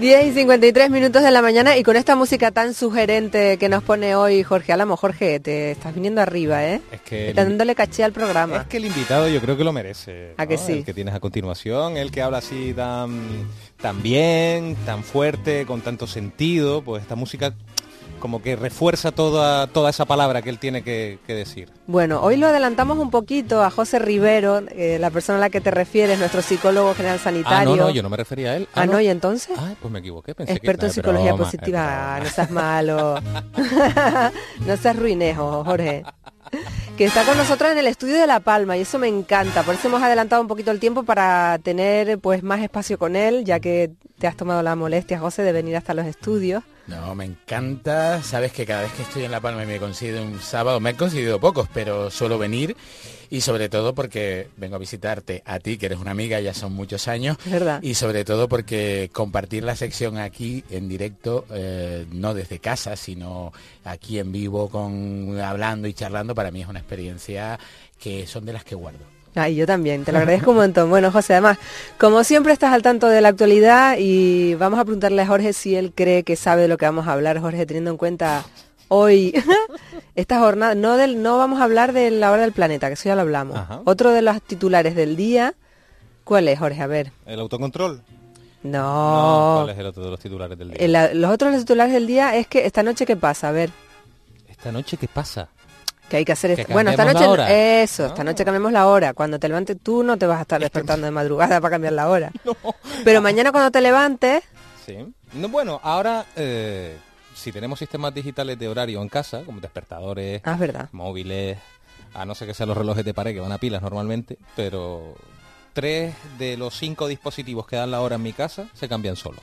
10 y 53 minutos de la mañana y con esta música tan sugerente que nos pone hoy Jorge Álamo. Jorge, te estás viniendo arriba, ¿eh? Es que Estás dándole caché al programa. Es que el invitado yo creo que lo merece. ¿A que ¿no? sí? El que tienes a continuación, el que habla así tan, tan bien, tan fuerte, con tanto sentido, pues esta música como que refuerza toda, toda esa palabra que él tiene que, que decir. Bueno, hoy lo adelantamos un poquito a José Rivero, eh, la persona a la que te refieres, nuestro psicólogo general Ah, sanitario. no, no, yo no me refería a él. Ah, no, ¿y entonces? Ah, pues me equivoqué. Pensé Experto que, en Ah, psicología broma, positiva. Ah, no seas malo. no seas ruinejo, Jorge. Que está con nosotros en el estudio de La Palma y eso me encanta. Por eso hemos adelantado un poquito el tiempo para tener pues más espacio con él, ya que te has tomado la molestia, José, de venir hasta los estudios. No, me encanta. Sabes que cada vez que estoy en La Palma y me coincide un sábado, me han coincidido pocos, pero suelo venir y sobre todo porque vengo a visitarte a ti, que eres una amiga, ya son muchos años. Verdad. Y sobre todo porque compartir la sección aquí en directo, eh, no desde casa, sino aquí en vivo, con hablando y charlando, para mí es una experiencia que son de las que guardo. Ay, yo también, te lo agradezco un montón. Bueno, José, además, como siempre estás al tanto de la actualidad y vamos a preguntarle a Jorge si él cree que sabe de lo que vamos a hablar, Jorge, teniendo en cuenta hoy esta jornada. No, del, no vamos a hablar de la hora del planeta, que eso ya lo hablamos. Ajá. Otro de los titulares del día, ¿cuál es, Jorge? A ver. ¿El autocontrol? No. ¿Cuál es el otro de los titulares del día? Los otros titulares del día es que esta noche, ¿qué pasa? A ver, Esta noche, ¿qué pasa? Que hay que hacer Que. Bueno, esta noche, eso, esta Ah. noche cambiamos la hora. Cuando te levantes tú no te vas a estar despertando de madrugada para cambiar la hora. Pero mañana cuando te levantes, Sí. No, bueno, ahora eh, si tenemos sistemas digitales de horario en casa, como despertadores, ah, verdad. móviles, a no ser que sean los relojes de pared que van a pilas normalmente, pero tres de los cinco dispositivos que dan la hora en mi casa se cambian solos.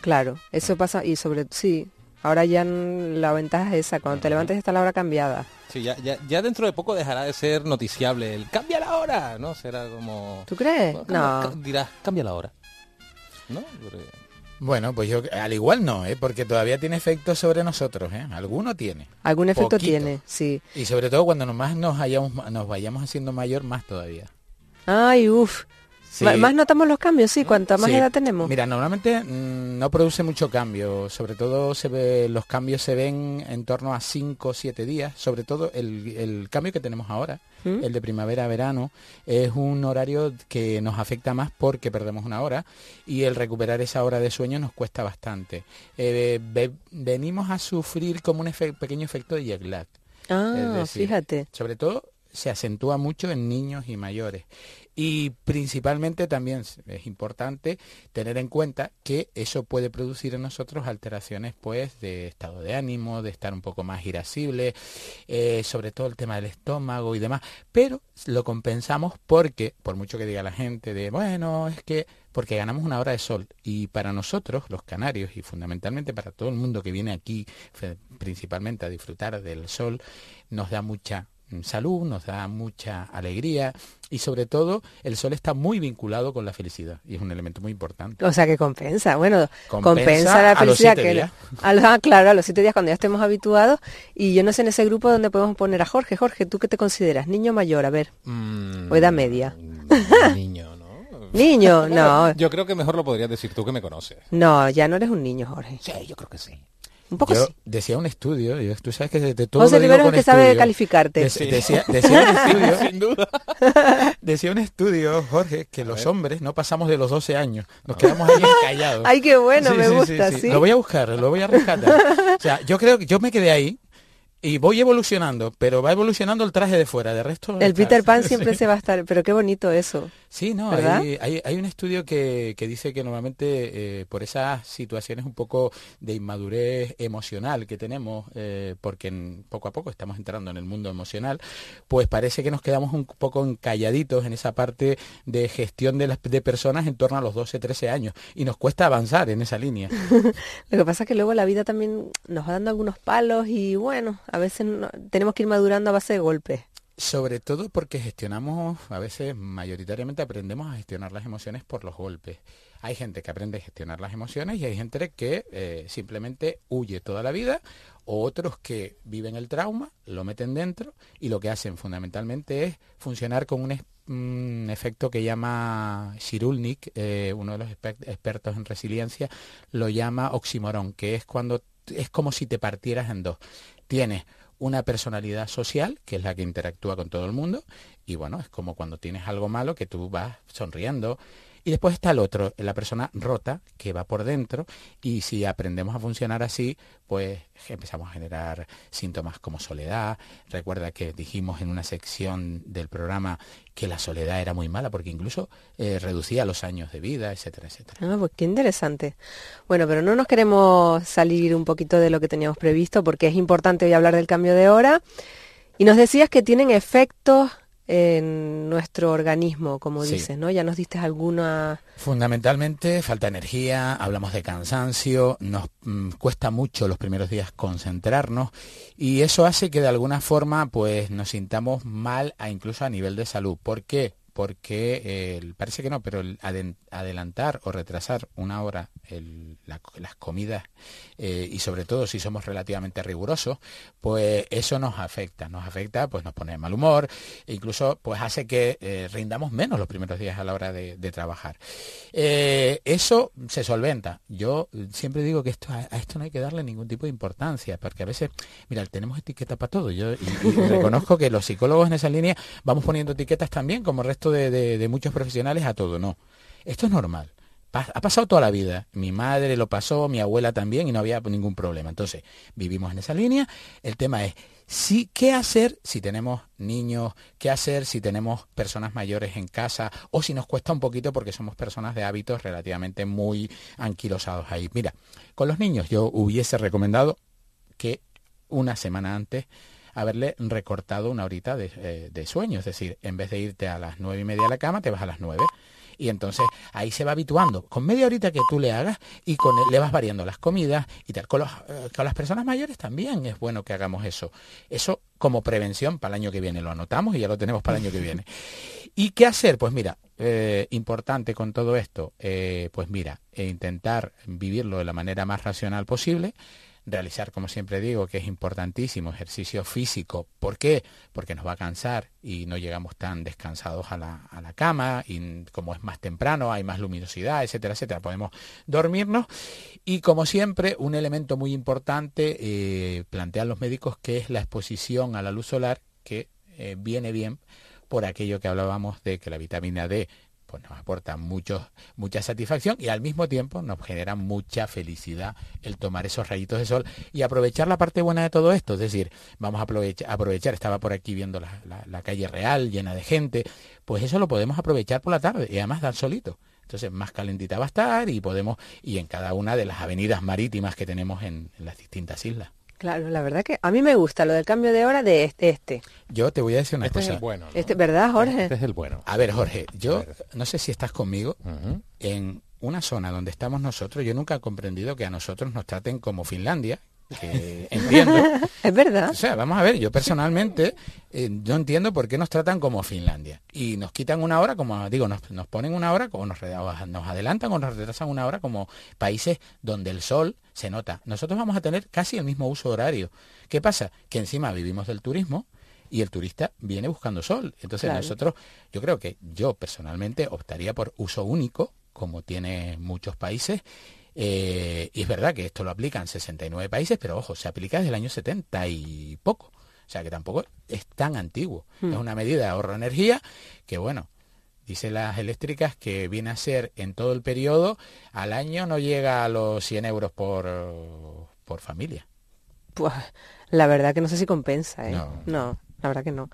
Claro, eso pasa y sobre sí. Ahora ya la ventaja es esa, cuando te levantes está la hora cambiada. Sí, ya, ya, ya dentro de poco dejará de ser noticiable el cambia la hora, ¿no? Será como... ¿Tú crees? Bueno, cambia- No. ca- dirás, cambia la hora. ¿No? Porque- Bueno, pues yo al igual no, ¿eh? porque todavía tiene efectos sobre nosotros, ¿eh? Alguno tiene. Algún efecto Poquito. tiene, sí. Y sobre todo cuando nos más nos, hayamos, nos vayamos haciendo mayor, más todavía. Ay, uff. Sí. Más notamos los cambios, sí, cuanta más Sí. edad tenemos. Mira, normalmente mm, no produce mucho cambio, sobre todo se ve, los cambios se ven en torno a 5 o 7 días, sobre todo el, el cambio que tenemos ahora, ¿Mm? el de primavera-verano, es un horario que nos afecta más porque perdemos una hora y el recuperar esa hora de sueño nos cuesta bastante. Eh, ve- venimos a sufrir como un efe- pequeño efecto de jet lag. Ah, decir, fíjate. Sobre todo se acentúa mucho en niños y mayores. Y principalmente también es- importante tener en cuenta que eso puede producir en nosotros alteraciones pues de estado de ánimo, de estar un poco más irascible, eh, sobre todo el tema del estómago y demás. Pero lo compensamos porque, por mucho que diga la gente de, bueno, es que porque ganamos una hora de sol y para nosotros, los canarios, y fundamentalmente para todo el mundo que viene aquí principalmente a disfrutar del sol, nos da mucha salud, nos da mucha alegría y sobre todo el sol está muy vinculado con la felicidad y es un elemento muy importante. O sea que compensa, bueno, compensa, Compensa la a los felicidad siete que días. a los- ah, claro, a los siete días cuando ya estemos habituados. Y yo no sé en ese grupo donde podemos poner a Jorge. Jorge, ¿tú qué te consideras? Niño mayor, a ver. Mm, O edad media. Niño, ¿no? Niño, no. Yo creo que mejor lo podrías decir tú que me conoces. No, ya no eres un niño, Jorge. Sí, yo creo que sí. Un poco Yo sí. decía un estudio, yo- tú sabes que de, de todo José lo digo Rivero es el con que sabe calificarte. Dec- decía, decía un estudio, Sin duda. decía un estudio, Jorge, que los hombres no pasamos de los 12 años, nos quedamos ahí callados. Ay, qué bueno, Sí, me sí, gusta, sí, sí. Lo voy a buscar, lo voy a rescatar. O sea, yo creo que yo me quedé ahí y voy evolucionando, pero va evolucionando el traje de fuera, de resto... El Peter Pan siempre sí. se va a estar, pero qué bonito eso. Sí, no, hay, hay, hay un estudio que, que dice que normalmente eh, por esas situaciones un poco de inmadurez emocional que tenemos, eh, porque en- poco a poco estamos entrando en el mundo emocional, pues parece que nos quedamos un poco encalladitos en esa parte de gestión de, las, de personas en torno a los 12, 13 años y nos cuesta avanzar en esa línea. Lo que pasa es que luego la vida también nos va dando algunos palos y bueno, a veces no- tenemos que ir madurando a base de golpes. Sobre todo porque gestionamos, a veces mayoritariamente aprendemos a gestionar las emociones por los golpes. Hay gente que aprende a gestionar las emociones y hay gente que eh, simplemente huye toda la vida o otros que viven el trauma, lo meten dentro y lo que hacen fundamentalmente es funcionar con un, efecto que llama Shirulnik, eh, uno de los exper- expertos en resiliencia, lo llama oximorón, que es cuando es como si te partieras en dos. Tienes una personalidad social, que es la que interactúa con todo el mundo, y bueno, es como cuando tienes algo malo que tú vas sonriendo. Y después está el otro, la persona rota, que va por dentro, y si aprendemos a funcionar así, pues empezamos a generar síntomas como soledad. Recuerda que dijimos en una sección del programa que la soledad era muy mala, porque incluso eh, reducía los años de vida, etcétera, etcétera. Ah, pues qué interesante. Bueno, pero no nos queremos salir un poquito de lo que teníamos previsto porque es importante hoy hablar del cambio de hora. Y nos decías que tienen efectos en nuestro organismo, como Sí. dices, ¿no? Ya nos diste alguna... Fundamentalmente falta energía, hablamos de cansancio, nos mm, cuesta mucho los primeros días concentrarnos y eso hace que de alguna forma pues nos sintamos mal a incluso a nivel de salud. ¿Por qué? Porque parece que no, pero el adelantar o retrasar una hora las comidas eh, y sobre todo si somos relativamente rigurosos, pues eso nos afecta, nos afecta, pues nos pone mal humor, e incluso pues hace que eh, rindamos menos los primeros días a la hora de, trabajar. Eh, eso se solventa. Yo siempre digo que esto, a, esto no hay que darle ningún tipo de importancia, porque a veces, mira, tenemos etiqueta para todo. Yo reconozco que los psicólogos en esa línea vamos poniendo etiquetas también, como el de, de- muchos profesionales, a todo. No, esto es normal. Ha pasado toda la vida. Mi madre lo pasó, mi abuela también, y no había ningún problema. Entonces, vivimos en esa línea. El tema es, sí, ¿qué hacer si tenemos niños? ¿Qué hacer si tenemos personas mayores en casa? O si nos cuesta un poquito porque somos personas de hábitos relativamente muy anquilosados ahí. Mira, con los niños yo hubiese recomendado que una semana antes haberle recortado una horita de, eh, de sueño. Es decir, en vez de irte a las nueve y media a la cama, te vas a las nueve. Y entonces ahí se va habituando. Con media horita que tú le hagas y con le vas variando las comidas y tal. Con, eh, con las personas mayores también es bueno que hagamos eso. Eso como prevención para el año que viene. Lo anotamos y ya lo tenemos para el año que viene. ¿Y qué hacer? Pues mira, eh, importante con todo esto, pues mira, eh, intentar vivirlo de la manera más racional posible, realizar, como siempre digo, que es importantísimo, ejercicio físico. ¿Por qué? Porque nos va a cansar y no llegamos tan descansados a la, a la cama y como es más temprano, hay más luminosidad, etcétera, etcétera, podemos dormirnos. Y como siempre, un elemento muy importante, eh, plantean los médicos, que es la exposición a la luz solar, que eh, viene bien por aquello que hablábamos de que la vitamina D pues nos aporta mucho, mucha satisfacción y al mismo tiempo nos genera mucha felicidad el tomar esos rayitos de sol y aprovechar la parte buena de todo esto. Es decir, vamos a aprovechar, aprovechar estaba por aquí viendo la, la- calle real llena de gente, pues eso lo podemos aprovechar por la tarde y además dar solito. Entonces más calentita va a estar y podemos, y en cada una de las avenidas marítimas que tenemos en, en las distintas islas. Claro, la verdad que a mí me gusta lo del cambio de hora de este. este. Yo te voy a decir una Este es cosa. el bueno. ¿no? Este, ¿Verdad, Jorge? Este es el bueno. A ver, Jorge, yo ver. no sé si estás conmigo. En una zona donde estamos nosotros, yo nunca he comprendido que a nosotros nos traten como Finlandia, que entiendo. Es verdad. O sea, vamos a ver, yo personalmente eh, no entiendo por qué nos tratan como Finlandia. Y nos quitan una hora, como digo, nos, nos ponen una hora, como nos, nos adelantan o nos retrasan una hora como países donde el sol se nota. Nosotros vamos a tener casi el mismo uso horario. ¿Qué pasa? Que encima vivimos del turismo y el turista viene buscando sol. Entonces Claro. nosotros, yo creo que yo personalmente optaría por uso único, como tiene muchos países. Eh, y es verdad que esto lo aplican 69 países, pero ojo, se aplica desde el año 70 y poco. O sea que tampoco es tan antiguo. Es una medida de ahorro de energía que, bueno, dice las eléctricas que viene a ser en todo el periodo, al año no llega a los 100 euros por, por familia. Pues la verdad que no sé si compensa, ¿eh? No. No, la verdad que no.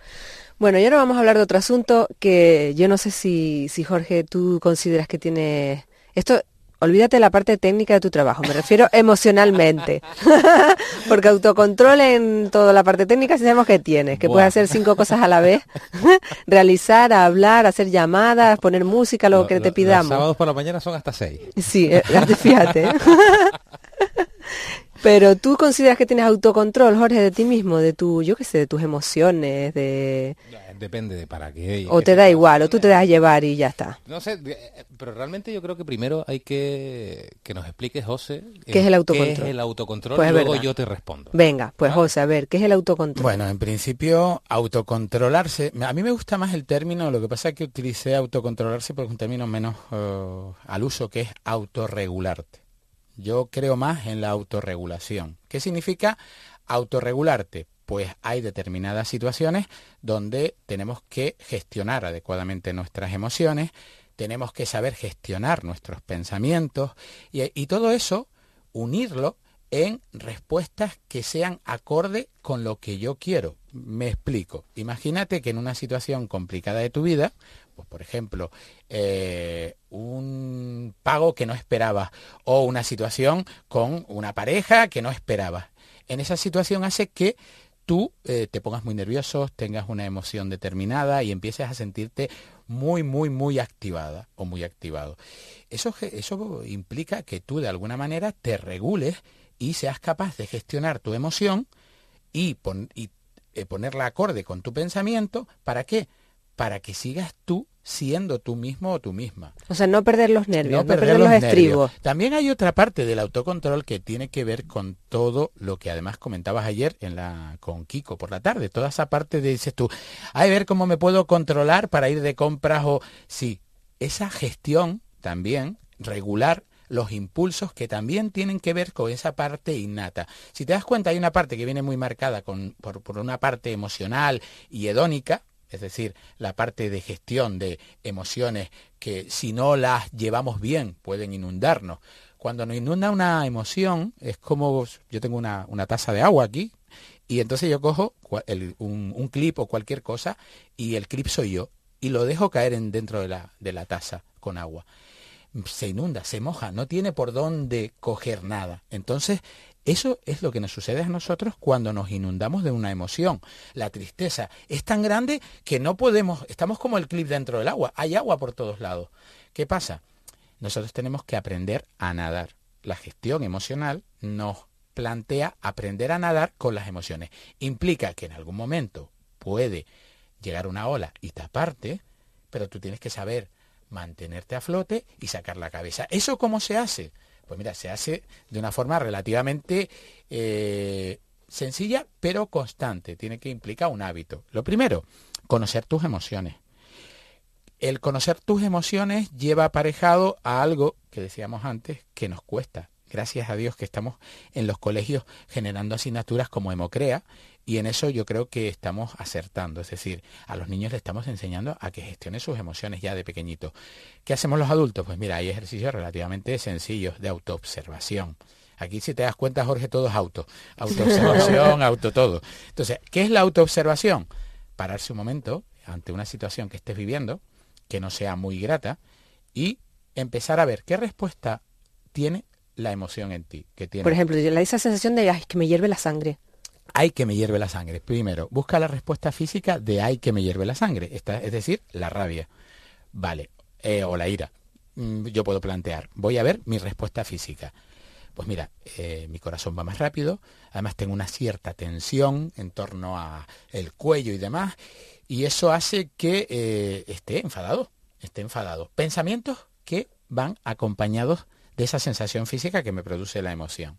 Bueno, y ahora vamos a hablar de otro asunto que yo no sé si, si Jorge, tú consideras que tiene... Esto, olvídate la parte técnica de tu trabajo, me refiero emocionalmente. Porque autocontrol en toda la parte técnica sí sabemos que tienes, que Buah. puedes hacer cinco cosas a la vez. Realizar, hablar, hacer llamadas, poner música, lo, Lo- que te Los pidamos. sábados por la mañana son hasta seis. Sí, eh, fíjate. Pero tú consideras que tienes autocontrol, Jorge, de ti mismo, de tu, yo qué sé, de tus emociones, de... Depende de para qué. O te da igual, o tú te das llevar y ya está. No sé, pero realmente yo creo que primero hay que que nos explique José ¿Qué es el autocontrol? qué es el autocontrol Pues y es luego verdad. yo te respondo. Venga, pues José, a ver, ¿qué es el autocontrol? Bueno, en principio, autocontrolarse. A mí me gusta más el término, lo que pasa es que utilicé autocontrolarse porque es un término menos eh, al uso, que es autorregularte. Yo creo más en la autorregulación. ¿Qué significa autorregularte? Pues hay determinadas situaciones donde tenemos que gestionar adecuadamente nuestras emociones, tenemos que saber gestionar nuestros pensamientos y, todo eso unirlo en respuestas que sean acorde con lo que yo quiero. Me explico. Imagínate que en una situación complicada de tu vida, pues por ejemplo, eh, un pago que no esperabas o una situación con una pareja que no esperabas. En esa situación hace que tú eh, te pongas muy nervioso, tengas una emoción determinada y empieces a sentirte muy, muy, muy activada o muy activado. Eso, eso implica que tú de alguna manera te regules y seas capaz de gestionar tu emoción y, eh, ponerla acorde con tu pensamiento. ¿Para qué? Para que sigas tú siendo tú mismo o tú misma. O sea, no perder los nervios, no, perder, perder los, nervios. estribos. También hay otra parte del autocontrol que tiene que ver con todo lo que además comentabas ayer en la con Kiko por la tarde. Toda esa parte de dices tú, a ver cómo me puedo controlar para ir de compras o sí, esa gestión también regular los impulsos que también tienen que ver con esa parte innata. Si te das cuenta, hay una parte que viene muy marcada con, por, por una parte emocional y hedónica, es decir, la parte de gestión de emociones que si no las llevamos bien pueden inundarnos. Cuando nos inunda una emoción es como yo tengo una, una taza de agua aquí y entonces yo cojo un, un clip o cualquier cosa y el clip soy yo y lo dejo caer en, dentro de la, de la taza con agua se inunda, se moja, no tiene por dónde coger nada. Entonces, eso es lo que nos sucede a nosotros cuando nos inundamos de una emoción. La tristeza es tan grande que no podemos, estamos como el clip dentro del agua, hay agua por todos lados. ¿Qué pasa? Nosotros tenemos que aprender a nadar. La gestión emocional nos plantea aprender a nadar con las emociones. Implica que en algún momento puede llegar una ola y taparte, pero tú tienes que saber mantenerte a flote y sacar la cabeza. ¿Eso cómo se hace? Pues mira, se hace de una forma relativamente eh, sencilla, pero constante. Tiene que implicar un hábito. Lo primero, conocer tus emociones. El conocer tus emociones lleva aparejado a algo que decíamos antes que nos cuesta. Gracias a Dios que estamos en los colegios generando asignaturas como Hemocrea y en eso yo creo que estamos acertando. Es decir, a los niños les estamos enseñando a que gestionen sus emociones ya de pequeñito. ¿Qué hacemos los adultos? Pues mira, hay ejercicios relativamente sencillos de autoobservación. Aquí si te das cuenta, Jorge, todo es auto. Autoobservación, auto todo. Entonces, ¿qué es la autoobservación? Pararse un momento ante una situación que estés viviendo, que no sea muy grata, y empezar a ver qué respuesta tiene la emoción en ti. Que tiene. Por ejemplo, esa sensación de ay, que me hierve la sangre. Hay que me hierve la sangre. Primero, busca la respuesta física de hay que me hierve la sangre. Es decir, la rabia. Vale. eh, o la ira. Mm, Yo puedo plantear, voy a ver mi respuesta física. Pues mira, eh, mi corazón va más rápido, además tengo una cierta tensión en torno a el cuello y demás, y eso hace que eh, esté enfadado, esté enfadado. Pensamientos que van acompañados de esa sensación física que me produce la emoción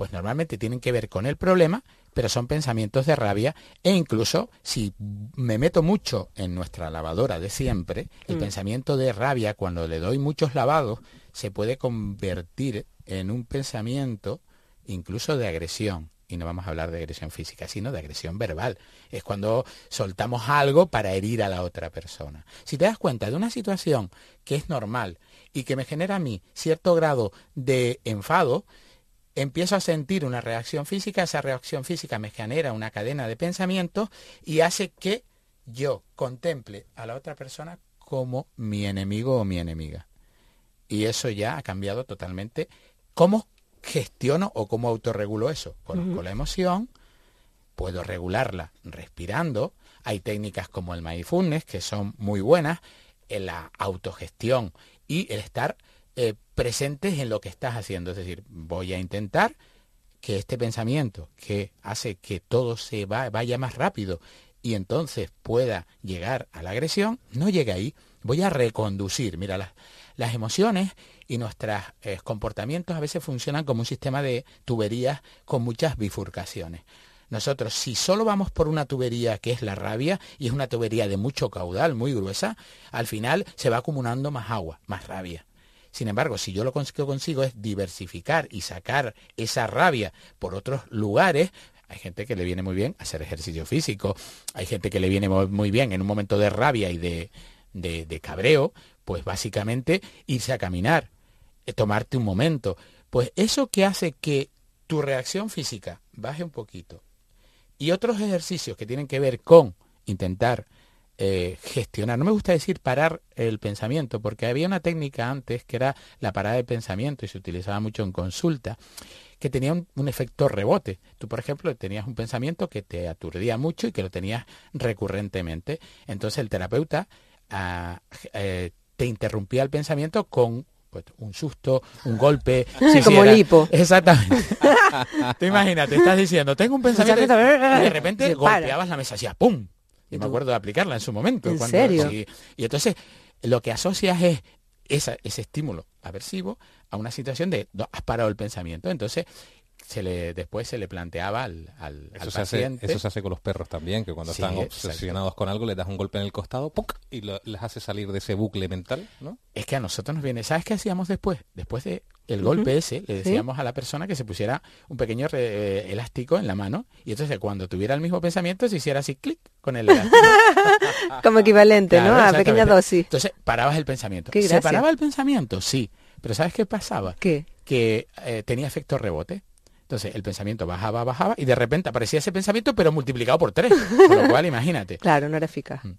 pues normalmente tienen que ver con el problema, pero son pensamientos de rabia e incluso si me meto mucho en nuestra lavadora de siempre, el pensamiento de rabia cuando le doy muchos lavados se puede convertir en un pensamiento incluso de agresión. Y no vamos a hablar de agresión física, sino de agresión verbal. Es cuando soltamos algo para herir a la otra persona. Si te das cuenta de una situación que es normal y que me genera a mí cierto grado de enfado, empiezo a sentir una reacción física, esa reacción física me genera una cadena de pensamientos y hace que yo contemple a la otra persona como mi enemigo o mi enemiga. Y eso ya ha cambiado totalmente cómo gestiono o cómo autorregulo eso. Conozco la emoción, puedo regularla respirando. Hay técnicas como el mindfulness que son muy buenas, en la autogestión y el estar eh, presentes en lo que estás haciendo. Es decir, voy a intentar que este pensamiento que hace que todo se va- vaya más rápido y entonces pueda llegar a la agresión, no llegue ahí. Voy a reconducir. Mira, las, las emociones y nuestros eh, comportamientos a veces funcionan como un sistema de tuberías con muchas bifurcaciones. Nosotros, si solo vamos por una tubería que es la rabia, y es una tubería de mucho caudal, muy gruesa, al final se va acumulando más agua, más rabia. Sin embargo, si yo lo que consigo es diversificar y sacar esa rabia por otros lugares, hay gente que le viene muy bien hacer ejercicio físico, hay gente que le viene muy bien en un momento de rabia y de, de, cabreo, pues básicamente irse a caminar, eh, tomarte un momento. Pues eso que hace que tu reacción física baje un poquito y otros ejercicios que tienen que ver con intentar eh, gestionar, no me gusta decir parar el pensamiento, porque había una técnica antes que era la parada de pensamiento y se utilizaba mucho en consulta, que tenía un, efecto rebote. Tú, por ejemplo, tenías un pensamiento que te aturdía mucho y que lo tenías recurrentemente. Entonces el terapeuta ah, eh, te interrumpía el pensamiento con pues, un susto, un golpe. Como lipo. Exactamente. Te imaginas, te estás diciendo, tengo un pensamiento y de repente golpeabas la mesa, hacía ¡pum! Y me acuerdo de aplicarla en su momento. ¿En serio? y entonces lo que asocias es ese estímulo aversivo a una situación de has parado el pensamiento. Entonces se le después se le planteaba al, al, eso se paciente. Hace, eso se hace con los perros también, que cuando están obsesionados con algo les das un golpe en el costado y les hace salir de ese bucle mental, ¿no? Es que a nosotros nos viene, ¿sabes qué hacíamos después? Después de el golpe ese, le decíamos a la persona que se pusiera un pequeño elástico en la mano y entonces cuando tuviera el mismo pensamiento se hiciera así clic con el elástico. Como equivalente, ¿no? A pequeña dosis. Entonces parabas el pensamiento. ¿Se paraba el pensamiento? Sí. Pero ¿sabes qué pasaba? ¿Qué? Que eh, tenía efecto rebote. Entonces el pensamiento bajaba, bajaba y de repente aparecía ese pensamiento pero multiplicado por tres. Con lo cual, imagínate. Claro, no era eficaz. Mm.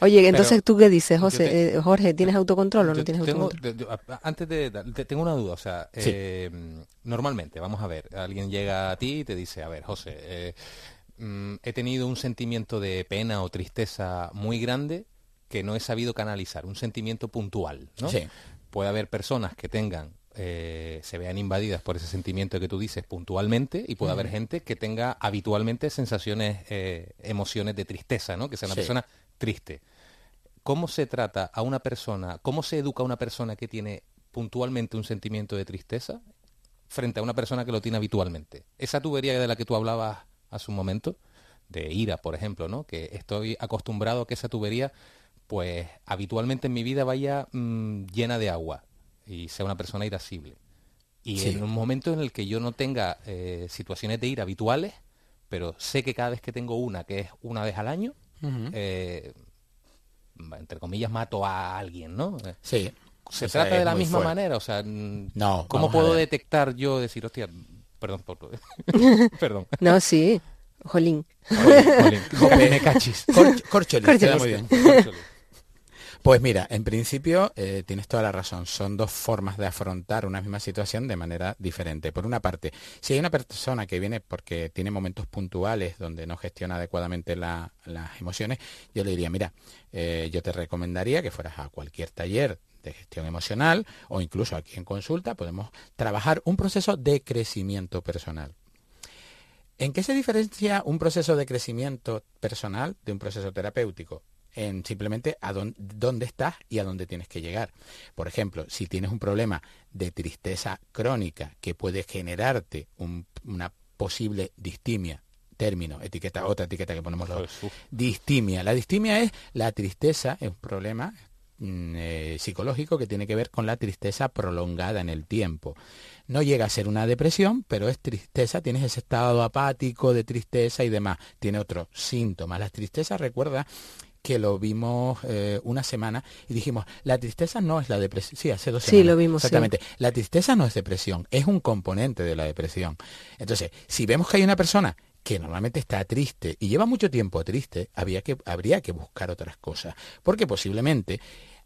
Oye, entonces tú qué dices, José, eh, Jorge, ¿tienes autocontrol o no tienes autocontrol? antes de, tengo una duda, o sea, eh, normalmente, vamos a ver, alguien llega a ti y te dice, a ver, José, eh, mm, he tenido un sentimiento de pena o tristeza muy grande que no he sabido canalizar, un sentimiento puntual, ¿no? Sí. Puede haber personas que tengan eh, se vean invadidas por ese sentimiento que tú dices puntualmente y puede haber gente que tenga habitualmente sensaciones, eh, emociones de tristeza, ¿no? Que sea una persona triste. ¿Cómo se trata a una persona, cómo se educa a una persona que tiene puntualmente un sentimiento de tristeza frente a una persona que lo tiene habitualmente? Esa tubería de la que tú hablabas hace un momento, de ira, por ejemplo, ¿no? Que estoy acostumbrado a que esa tubería, pues habitualmente en mi vida vaya mm, llena de agua y sea una persona irascible. Y en un momento en el que yo no tenga eh, situaciones de ira habituales, pero sé que cada vez que tengo una, que es una vez al año, eh, entre comillas, mato a alguien, ¿no? Sí. Se trata de la misma manera, o sea, no, ¿cómo puedo detectar yo, decir, hostia, perdón, por... perdón. No, sí, jolín. Jolín, jolín. me cachis. muy bien. Pues mira, en principio eh, tienes toda la razón. Son dos formas de afrontar una misma situación de manera diferente. Por una parte, si hay una persona que viene porque tiene momentos puntuales donde no gestiona adecuadamente las emociones, yo le diría, mira, eh, yo te recomendaría que fueras a cualquier taller de gestión emocional o incluso aquí en consulta podemos trabajar un proceso de crecimiento personal. ¿En qué se diferencia un proceso de crecimiento personal de un proceso terapéutico? En simplemente a dónde, estás y a dónde tienes que llegar. Por ejemplo, si tienes un problema de tristeza crónica que puede generarte una posible distimia, término, etiqueta, otra etiqueta que ponemos los, distimia. La distimia es la tristeza, es un problema mm, eh, psicológico que tiene que ver con la tristeza prolongada en el tiempo. No llega a ser una depresión, pero es tristeza, tienes ese estado apático de tristeza y demás. Tiene otros síntomas. La tristeza, recuerda, que lo vimos eh, una semana y dijimos, la tristeza no es la depresión. Sí, hace dos semanas. Sí, lo vimos. Exactamente. La tristeza no es depresión, es un componente de la depresión. Entonces, si vemos que hay una persona que normalmente está triste y lleva mucho tiempo triste, había que, habría que buscar otras cosas. Porque posiblemente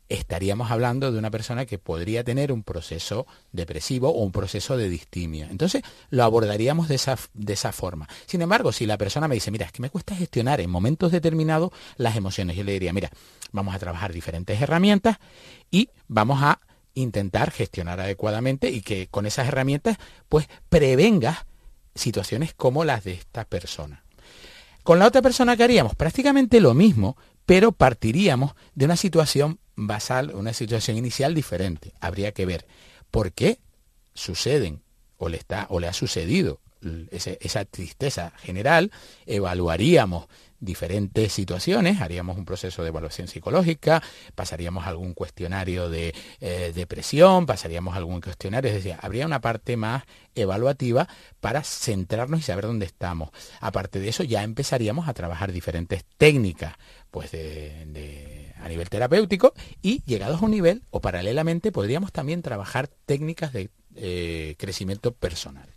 estaríamos hablando de una persona que podría tener un proceso depresivo o un proceso de distimia. Entonces lo abordaríamos de esa, de esa forma. Sin embargo, si la persona me dice, mira, es que me cuesta gestionar en momentos determinados las emociones, yo le diría, mira, vamos a trabajar diferentes herramientas y vamos a intentar gestionar adecuadamente y que con esas herramientas pues prevengas situaciones como las de esta persona. Con la otra persona que haríamos prácticamente lo mismo, pero partiríamos de una situación basal, una situación inicial diferente. Habría que ver por qué suceden o le está o le ha sucedido esa tristeza general, evaluaríamos diferentes situaciones, haríamos un proceso de evaluación psicológica, pasaríamos algún cuestionario de eh, depresión, pasaríamos algún cuestionario, es decir, habría una parte más evaluativa para centrarnos y saber dónde estamos. Aparte de eso, ya empezaríamos a trabajar diferentes técnicas, pues de- de- a nivel terapéutico y llegados a un nivel, o paralelamente, podríamos también trabajar técnicas de eh, crecimiento personal.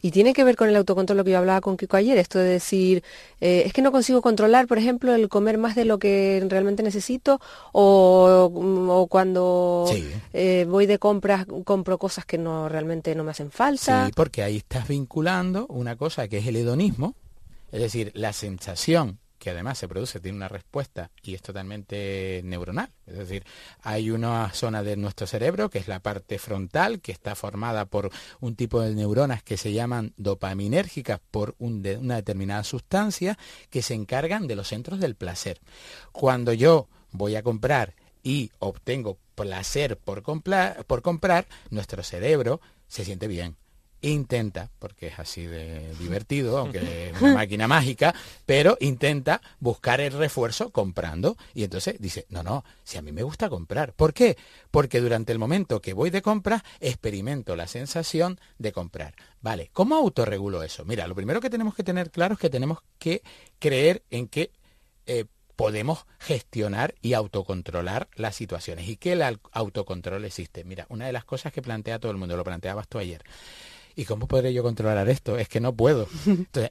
Y tiene que ver con el autocontrol lo que yo hablaba con Kiko ayer, esto de decir, eh, es que no consigo controlar, por ejemplo, el comer más de lo que realmente necesito o, mm, o cuando Sí. eh, voy de compras compro cosas que no realmente no me hacen falta. Sí, porque ahí estás vinculando una cosa que es el hedonismo, es decir, la sensación que además se produce tiene una respuesta y es totalmente neuronal. Es decir, hay una zona de nuestro cerebro que es la parte frontal, que está formada por un tipo de neuronas que se llaman dopaminérgicas por una determinada sustancia que se encargan de los centros del placer. Cuando yo voy a comprar y obtengo placer por comprar, nuestro cerebro se siente bien. Intenta, porque es así de divertido, aunque es una máquina mágica, pero intenta buscar el refuerzo comprando. Y entonces dice, no, no, si a mí me gusta comprar. ¿Por qué? Porque durante el momento que voy de compras, experimento la sensación de comprar. Vale, ¿cómo autorregulo eso? Mira, lo primero que tenemos que tener claro es que tenemos que creer en que eh, podemos gestionar y autocontrolar las situaciones y que el autocontrol existe. Mira, una de las cosas que plantea todo el mundo, lo planteabas tú ayer. ¿Y cómo podré yo controlar esto? Es que no puedo.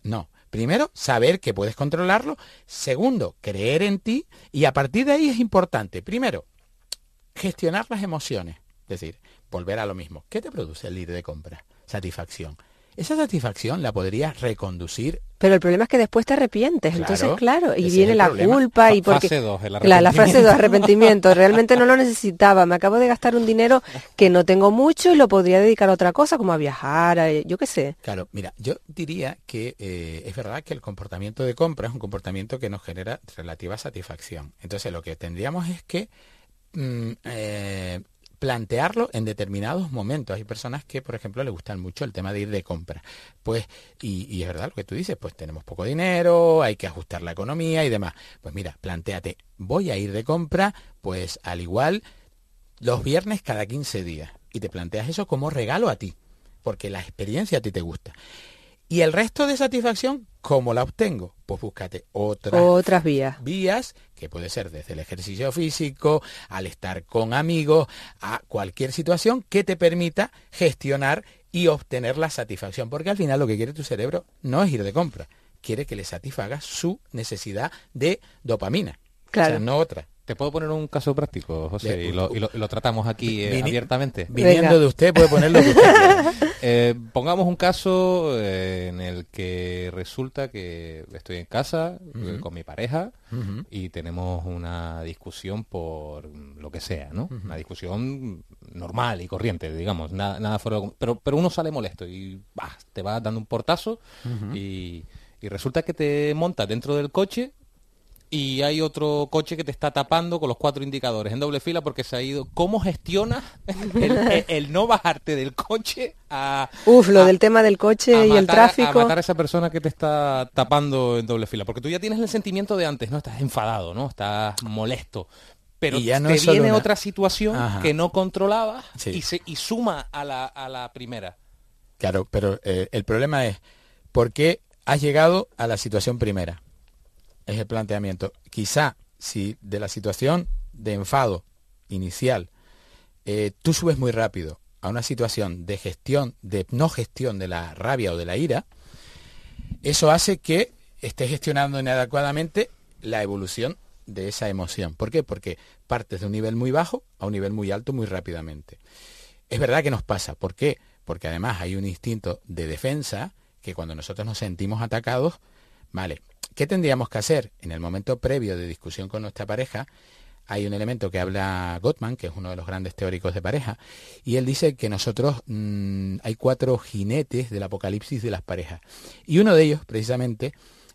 No. Primero, saber que puedes controlarlo. Segundo, creer en ti. Y a partir de ahí es importante. Primero, gestionar las emociones. Es decir, volver a lo mismo. ¿Qué te produce el ir de compra? Satisfacción. Esa satisfacción la podrías reconducir Pero el problema es que después te arrepientes, Claro, entonces claro, y viene la problema. culpa y porque fase dos, la, la frase de arrepentimiento. arrepentimiento, realmente no lo necesitaba, me acabo de gastar un dinero que no tengo mucho y lo podría dedicar a otra cosa, como a viajar, a- yo qué sé. Claro, mira, yo diría que eh, es verdad que el comportamiento de compra es un comportamiento que nos genera relativa satisfacción. Entonces lo que tendríamos es que mm, eh, plantearlo en determinados momentos. Hay personas que, por ejemplo, les gustan mucho el tema de ir de compra. Pues, y, y es verdad lo que tú dices, pues tenemos poco dinero, hay que ajustar la economía y demás. Pues mira, planteate, voy a ir de compra, pues al igual los viernes cada 15 días. Y te planteas eso como regalo a ti, porque la experiencia a ti te gusta. Y el resto de satisfacción, ¿cómo la obtengo? Pues búscate otras Otras vías. vías, que puede ser desde el ejercicio físico, al estar con amigos, a cualquier situación que te permita gestionar y obtener la satisfacción. Porque al final lo que quiere tu cerebro no es ir de compra, quiere que le satisfaga su necesidad de dopamina. Claro. O sea, no otra. ¿Te puedo poner un caso práctico, José? Y lo, y lo- y lo tratamos aquí eh, Vini- abiertamente. Viniendo Venga. de usted puede poner lo que usted. Eh, pongamos un caso eh, en el que resulta que estoy en casa eh, con mi pareja y tenemos una discusión por lo que sea, ¿no? Una discusión normal y corriente, digamos, nada, nada fuera de pero, pero uno sale molesto y bah, te va dando un portazo y, y resulta que te montas dentro del coche y hay otro coche que te está tapando con los cuatro indicadores en doble fila porque se ha ido. ¿Cómo gestionas el, el- el no bajarte del coche a, Uf, lo a- del tema del coche a y el matar- A tráfico. matar a esa persona que te está tapando en doble fila. Porque tú ya tienes el sentimiento de antes, ¿no? Estás enfadado, ¿no? Estás molesto. Pero Y ya no te viene una- otra situación Ajá. que no controlabas Sí. y, se, y suma a la, a la primera. Claro, pero eh, el problema es, ¿por qué has llegado a la situación primera? Es el planteamiento. Quizá si de la situación de enfado inicial eh, tú subes muy rápido a una situación de gestión, de no gestión de la rabia o de la ira, eso hace que estés gestionando inadecuadamente la evolución de esa emoción. ¿Por qué? Porque partes de un nivel muy bajo a un nivel muy alto muy rápidamente. Es verdad que nos pasa. ¿Por qué? Porque además hay un instinto de defensa que cuando nosotros nos sentimos atacados, vale, ¿qué tendríamos que hacer? En el momento previo de discusión con nuestra pareja, hay un elemento que habla Gottman, que es uno de los grandes teóricos de pareja, y él dice que nosotros mm, hay cuatro jinetes del apocalipsis de las parejas. Y uno de ellos, precisamente,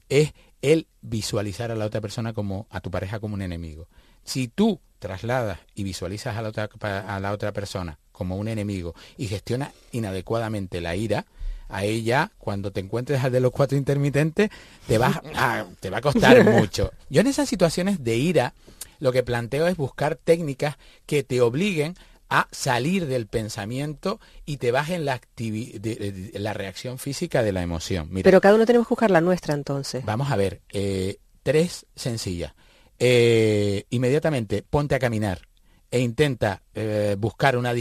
es el visualizar a la otra persona como a tu pareja como un enemigo. Si tú trasladas y visualizas a la otra, a la otra persona como un enemigo y gestionas inadecuadamente la ira, a ella, cuando te encuentres al de los cuatro intermitentes, te va a, te va a costar mucho. Yo en esas situaciones de ira, lo que planteo es buscar técnicas que te obliguen a salir del pensamiento y te bajen la, la reacción física de la emoción. Pero cada uno tenemos que buscar la nuestra entonces. Vamos a ver, eh, tres sencillas. Eh, inmediatamente ponte a caminar e intenta eh, buscar una,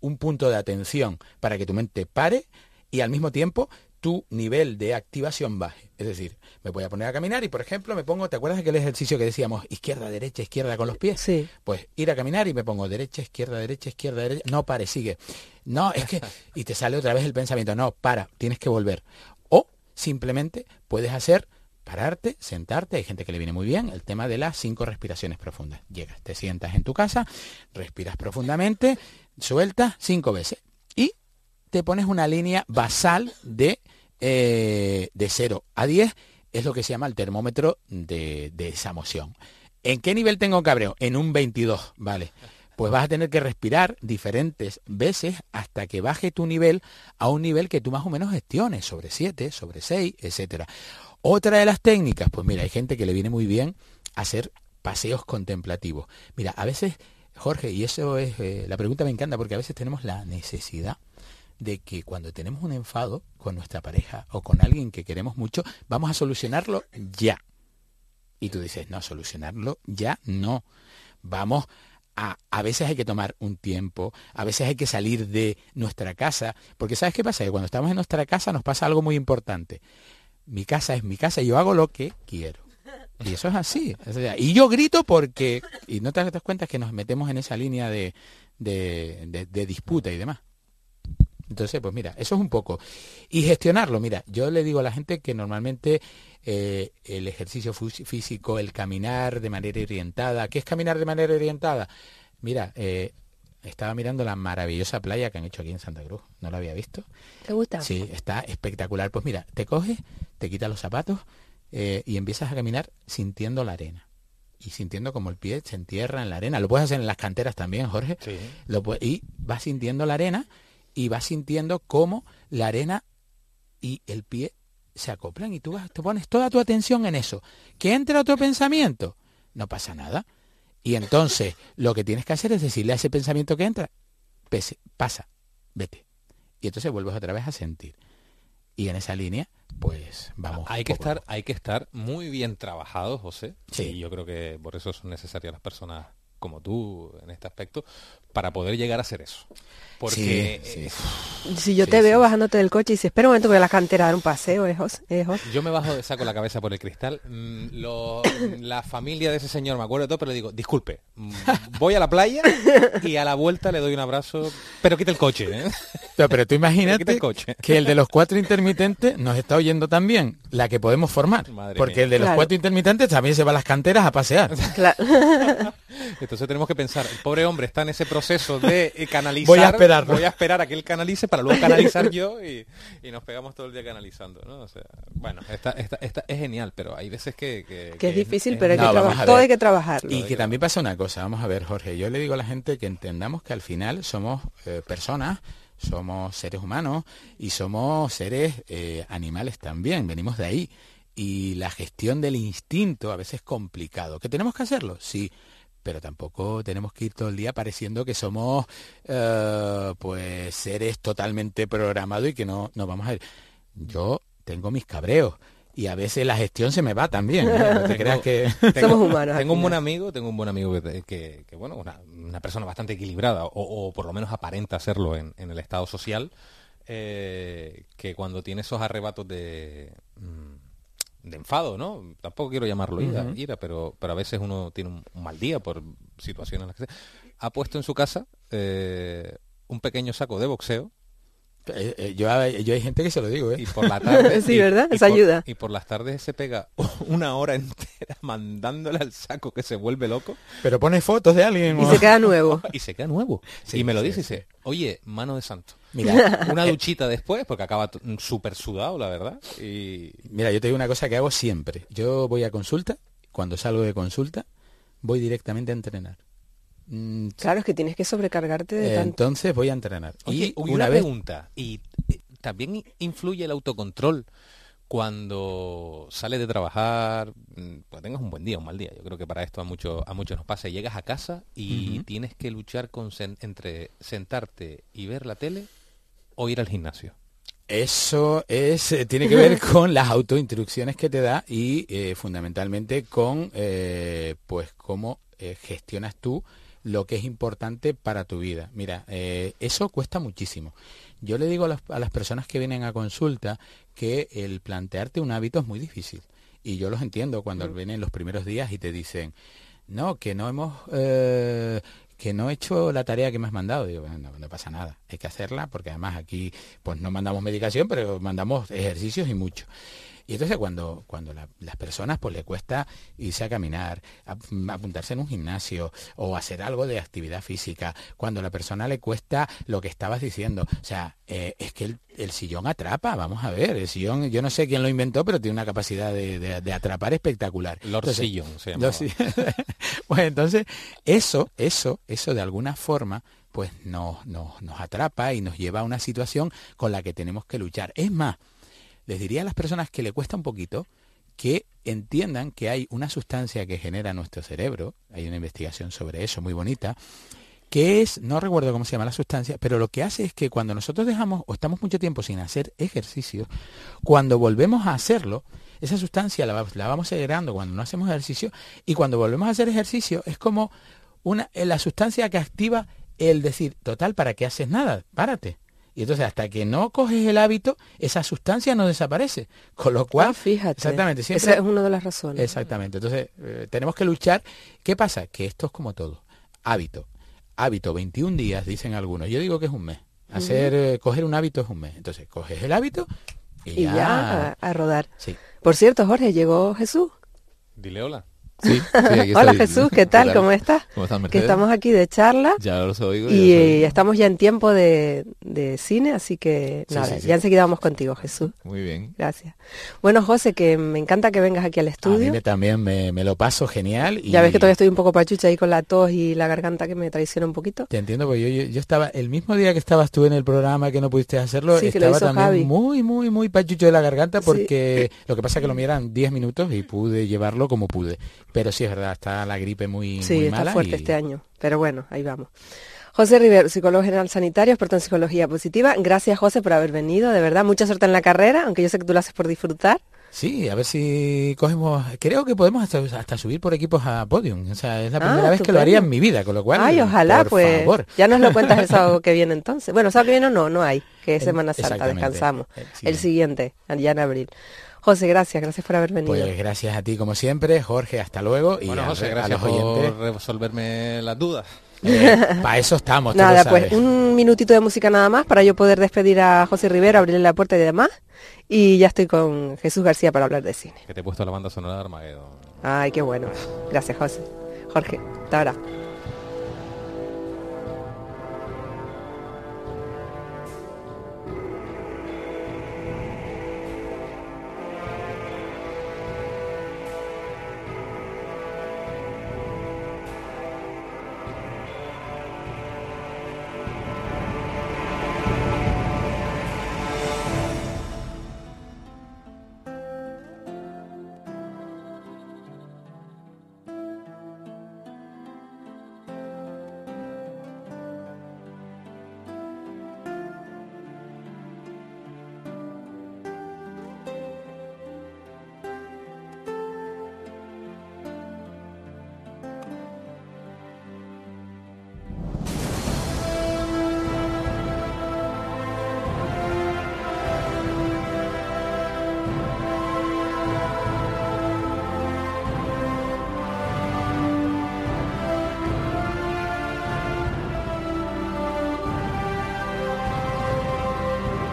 un punto de atención para que tu mente pare y al mismo tiempo tu nivel de activación baje. Es decir, me voy a poner a caminar y, por ejemplo, me pongo, ¿te acuerdas de aquel ejercicio que decíamos izquierda, derecha, izquierda con los pies? Sí. Pues ir a caminar y me pongo derecha, izquierda, derecha, izquierda, derecha. No, pare, sigue. No, es que... Y te sale otra vez el pensamiento. No, para, tienes que volver. O simplemente puedes hacer pararte, sentarte, hay gente que le viene muy bien el tema de las cinco respiraciones profundas. Llegas, te sientas en tu casa, respiras profundamente, sueltas cinco veces te pones una línea basal de, eh, de 0 a 10, es lo que se llama el termómetro de, de esa emoción. ¿En qué nivel tengo cabreo? En un 22, ¿vale? Pues vas a tener que respirar diferentes veces hasta que baje tu nivel a un nivel que tú más o menos gestiones, sobre 7, sobre 6, etcétera. Otra de las técnicas, pues mira, hay gente que le viene muy bien hacer paseos contemplativos. Mira, a veces, Jorge, y eso es, eh, la pregunta me encanta porque a veces tenemos la necesidad de que cuando tenemos un enfado con nuestra pareja o con alguien que queremos mucho, vamos a solucionarlo ya. Y tú dices, no, solucionarlo ya no. Vamos a, a veces hay que tomar un tiempo, a veces hay que salir de nuestra casa, porque ¿sabes qué pasa? Que cuando estamos en nuestra casa nos pasa algo muy importante. Mi casa es mi casa y yo hago lo que quiero. Y eso es así. y yo grito porque, y no te das cuenta que nos metemos en esa línea de, de, de disputa y demás. Entonces, pues mira, eso es un poco. Y gestionarlo, mira, yo le digo a la gente que normalmente eh, el ejercicio físico, el caminar de manera orientada, ¿qué es caminar de manera orientada? Mira, eh, estaba mirando la maravillosa playa que han hecho aquí en Santa Cruz, no la había visto. ¿Te gusta? Sí, está espectacular. Pues mira, te coges, te quitas los zapatos eh, y empiezas a caminar sintiendo la arena y sintiendo como el pie se entierra en la arena. Lo puedes hacer en las canteras también, Jorge. Sí. Lo y vas sintiendo la arena y vas sintiendo cómo la arena y el pie se acoplan y tú vas, te pones toda tu atención en eso. Que entra otro pensamiento, no pasa nada. Y entonces lo que tienes que hacer es decirle a ese pensamiento que entra, pese, pasa, vete. Y entonces vuelves otra vez a sentir. Y en esa línea, pues vamos. Hay que estar, hay que estar muy bien trabajado, José. Sí. Y yo creo que por eso son necesarias las personas como tú en este aspecto para poder llegar a hacer eso. Porque Sí, sí, eh, sí. Si yo Sí, te veo sí. bajándote del coche y dices, espera un momento, voy a la cantera a dar un paseo, ¿eh? ¿Eh, yo me bajo, saco la cabeza por el cristal. mm, lo- la familia de ese señor, me acuerdo de todo, pero le digo, disculpe, mm, voy a la playa y a la vuelta le doy un abrazo, pero quita el coche. ¿eh? No, pero tú Quita imagínate el coche. que el de los cuatro intermitentes nos está oyendo también, la que podemos formar. Madre porque mía. el de los Claro. cuatro intermitentes también se va a las canteras a pasear. Claro. Entonces tenemos que pensar, el pobre hombre está en ese proceso de eh, canalizar. Voy a esperarlo. Voy a esperar a que él canalice para luego canalizar yo y, y nos pegamos todo el día canalizando, ¿no? O sea, bueno, esta, esta, esta es genial, pero hay veces que... Que, Que es difícil, pero hay No, que trabajar. Todo hay que trabajarlo. Y que también pasa una cosa, vamos a ver, Jorge, yo le digo a la gente que entendamos que al final somos eh, personas, somos seres humanos y somos seres eh, animales también, venimos de ahí. Y la gestión del instinto a veces es complicado. ¿Que tenemos que hacerlo? Sí, pero tampoco tenemos que ir todo el día pareciendo que somos eh, pues seres totalmente programados y que no, no vamos a ir. Yo tengo mis cabreos y a veces la gestión se me va también. ¿eh? No te creas que... Somos humanos Tengo un buen amigo, tengo un buen amigo que, que- que, bueno, una, una persona bastante equilibrada, o, o por lo menos aparenta serlo en, en el estado social, eh, que cuando tiene esos arrebatos de, mm, de enfado, ¿no? Tampoco quiero llamarlo ira, ira, pero, pero a veces uno tiene un, un mal día por situaciones en las que se... Ha puesto en su casa eh, un pequeño saco de boxeo Eh, eh, yo, yo hay gente que se lo digo, ¿eh? Y por la tarde... Sí, y- ¿verdad? Esa ayuda. Y por las tardes se pega una hora entera mandándole al saco que se vuelve loco Pero pone fotos de alguien. Y o- se queda nuevo. y se queda nuevo. Sí, y me lo sí, dice y sí. dice, oye, mano de santo. Mira, Una duchita después, porque acaba súper sudado, la verdad. Y mira, yo te digo una cosa que hago siempre. Yo voy a consulta, cuando salgo de consulta, voy directamente a entrenar. Mm, Claro, es que tienes que sobrecargarte de tanto. Entonces voy a entrenar. Oye, y una una vez pregunta. ¿Y eh, también influye el autocontrol cuando sales de trabajar? mm, Pues tengas un buen día, un mal día. Yo creo que para esto a muchos a muchos nos pasa. Llegas a casa y tienes que luchar con sen- entre sentarte y ver la tele o ir al gimnasio. Eso es, eh, tiene que ver con las autoinstrucciones que te da y eh, fundamentalmente con eh, pues cómo eh, gestionas tú lo que es importante para tu vida. Mira, eh, eso cuesta muchísimo. Yo le digo a las, a las personas que vienen a consulta que el plantearte un hábito es muy difícil. Y yo los entiendo cuando vienen los primeros días y te dicen, no, que no hemos... eh, que no he hecho la tarea que me has mandado. Digo, bueno, no, no pasa nada, hay que hacerla porque además aquí pues no mandamos medicación, pero mandamos ejercicios y mucho. Y entonces cuando, cuando la- las personas pues le cuesta irse a caminar, ap- apuntarse en un gimnasio o hacer algo de actividad física, cuando a la persona le cuesta lo que estabas diciendo, o sea, eh, es que el, el sillón atrapa, vamos a ver, el sillón, yo no sé quién lo inventó, pero tiene una capacidad de, de- de atrapar espectacular. Lord Entonces, Sillon se yo llamaba. sí. pues entonces, eso, eso, eso de alguna forma, pues nos, nos, nos atrapa y nos lleva a una situación con la que tenemos que luchar. Es más, les diría a las personas que le cuesta un poquito que entiendan que hay una sustancia que genera nuestro cerebro, hay una investigación sobre eso muy bonita, que es, no recuerdo cómo se llama la sustancia, pero lo que hace es que cuando nosotros dejamos o estamos mucho tiempo sin hacer ejercicio, cuando volvemos a hacerlo, esa sustancia la, la vamos segregando cuando no hacemos ejercicio y cuando volvemos a hacer ejercicio es como una, eh, la sustancia que activa el decir, total, ¿para qué haces nada? Párate. Y entonces hasta que no coges el hábito, esa sustancia no desaparece. Con lo cual, Ah, fíjate. exactamente, siempre, Esa es una de las razones. Exactamente. Entonces, eh, tenemos que luchar. ¿Qué pasa? Que esto es como todo. Hábito. Hábito, 21 días, dicen algunos. Yo digo que es un mes. Hacer, eh, coger un hábito es un mes. Entonces, coges el hábito y, Y ya a, a rodar. Sí. Por cierto, Jorge, llegó Jesús. Dile hola. Sí, sí, aquí Hola. Jesús, ¿qué tal? ¿Cómo estás? ¿Cómo estás, Que estamos aquí de charla Ya los oigo. y ya los oigo. estamos ya en tiempo de, de cine, así que Sí, nada, ya enseguida vamos contigo, Jesús. Muy bien. Gracias. Bueno, José, que me encanta que vengas aquí al A mí estudio. también me, me lo paso genial. Y Ya ves que todavía estoy un poco pachucha ahí con la tos y la garganta que me traiciona un poquito. Te entiendo, porque yo, yo, yo estaba, el mismo día que estabas tú en el programa que no pudiste hacerlo, Sí, que lo estaba hizo también Javi. muy, muy, muy pachucho de la garganta porque lo que pasa es que lo miran 10 minutos y pude llevarlo como pude. Pero sí, es verdad, está la gripe muy, Sí, muy está mala. fuerte y- este año, pero bueno, ahí vamos. José Rivero, psicólogo general sanitario, experto en psicología positiva. Gracias, José, por haber venido, de verdad. Mucha suerte en la carrera, aunque yo sé que tú lo haces por disfrutar. Sí, a ver si cogemos, creo que podemos hasta, hasta subir por equipos a podium. O sea, es la Ah, primera vez que lo haría en mi vida, con lo cual, Ay, ojalá, por pues. favor. Ya nos lo cuentas el sábado que viene entonces. Bueno, sábado que viene no, no hay, que es Semana Santa, descansamos. el El siguiente, ya en abril. José, gracias, gracias por haber venido. Pues gracias a ti como siempre, Jorge, hasta luego. Y Bueno, a- José, a, gracias los oyentes. por resolverme las dudas. para eso estamos, tú Nada, pues un minutito de música nada más para yo poder despedir a José Rivero, abrirle la puerta y demás. Y ya estoy con Jesús García para hablar de cine. Que te he puesto la banda sonora de Armageddon. Ay, qué bueno. Gracias, José. Jorge, hasta ahora.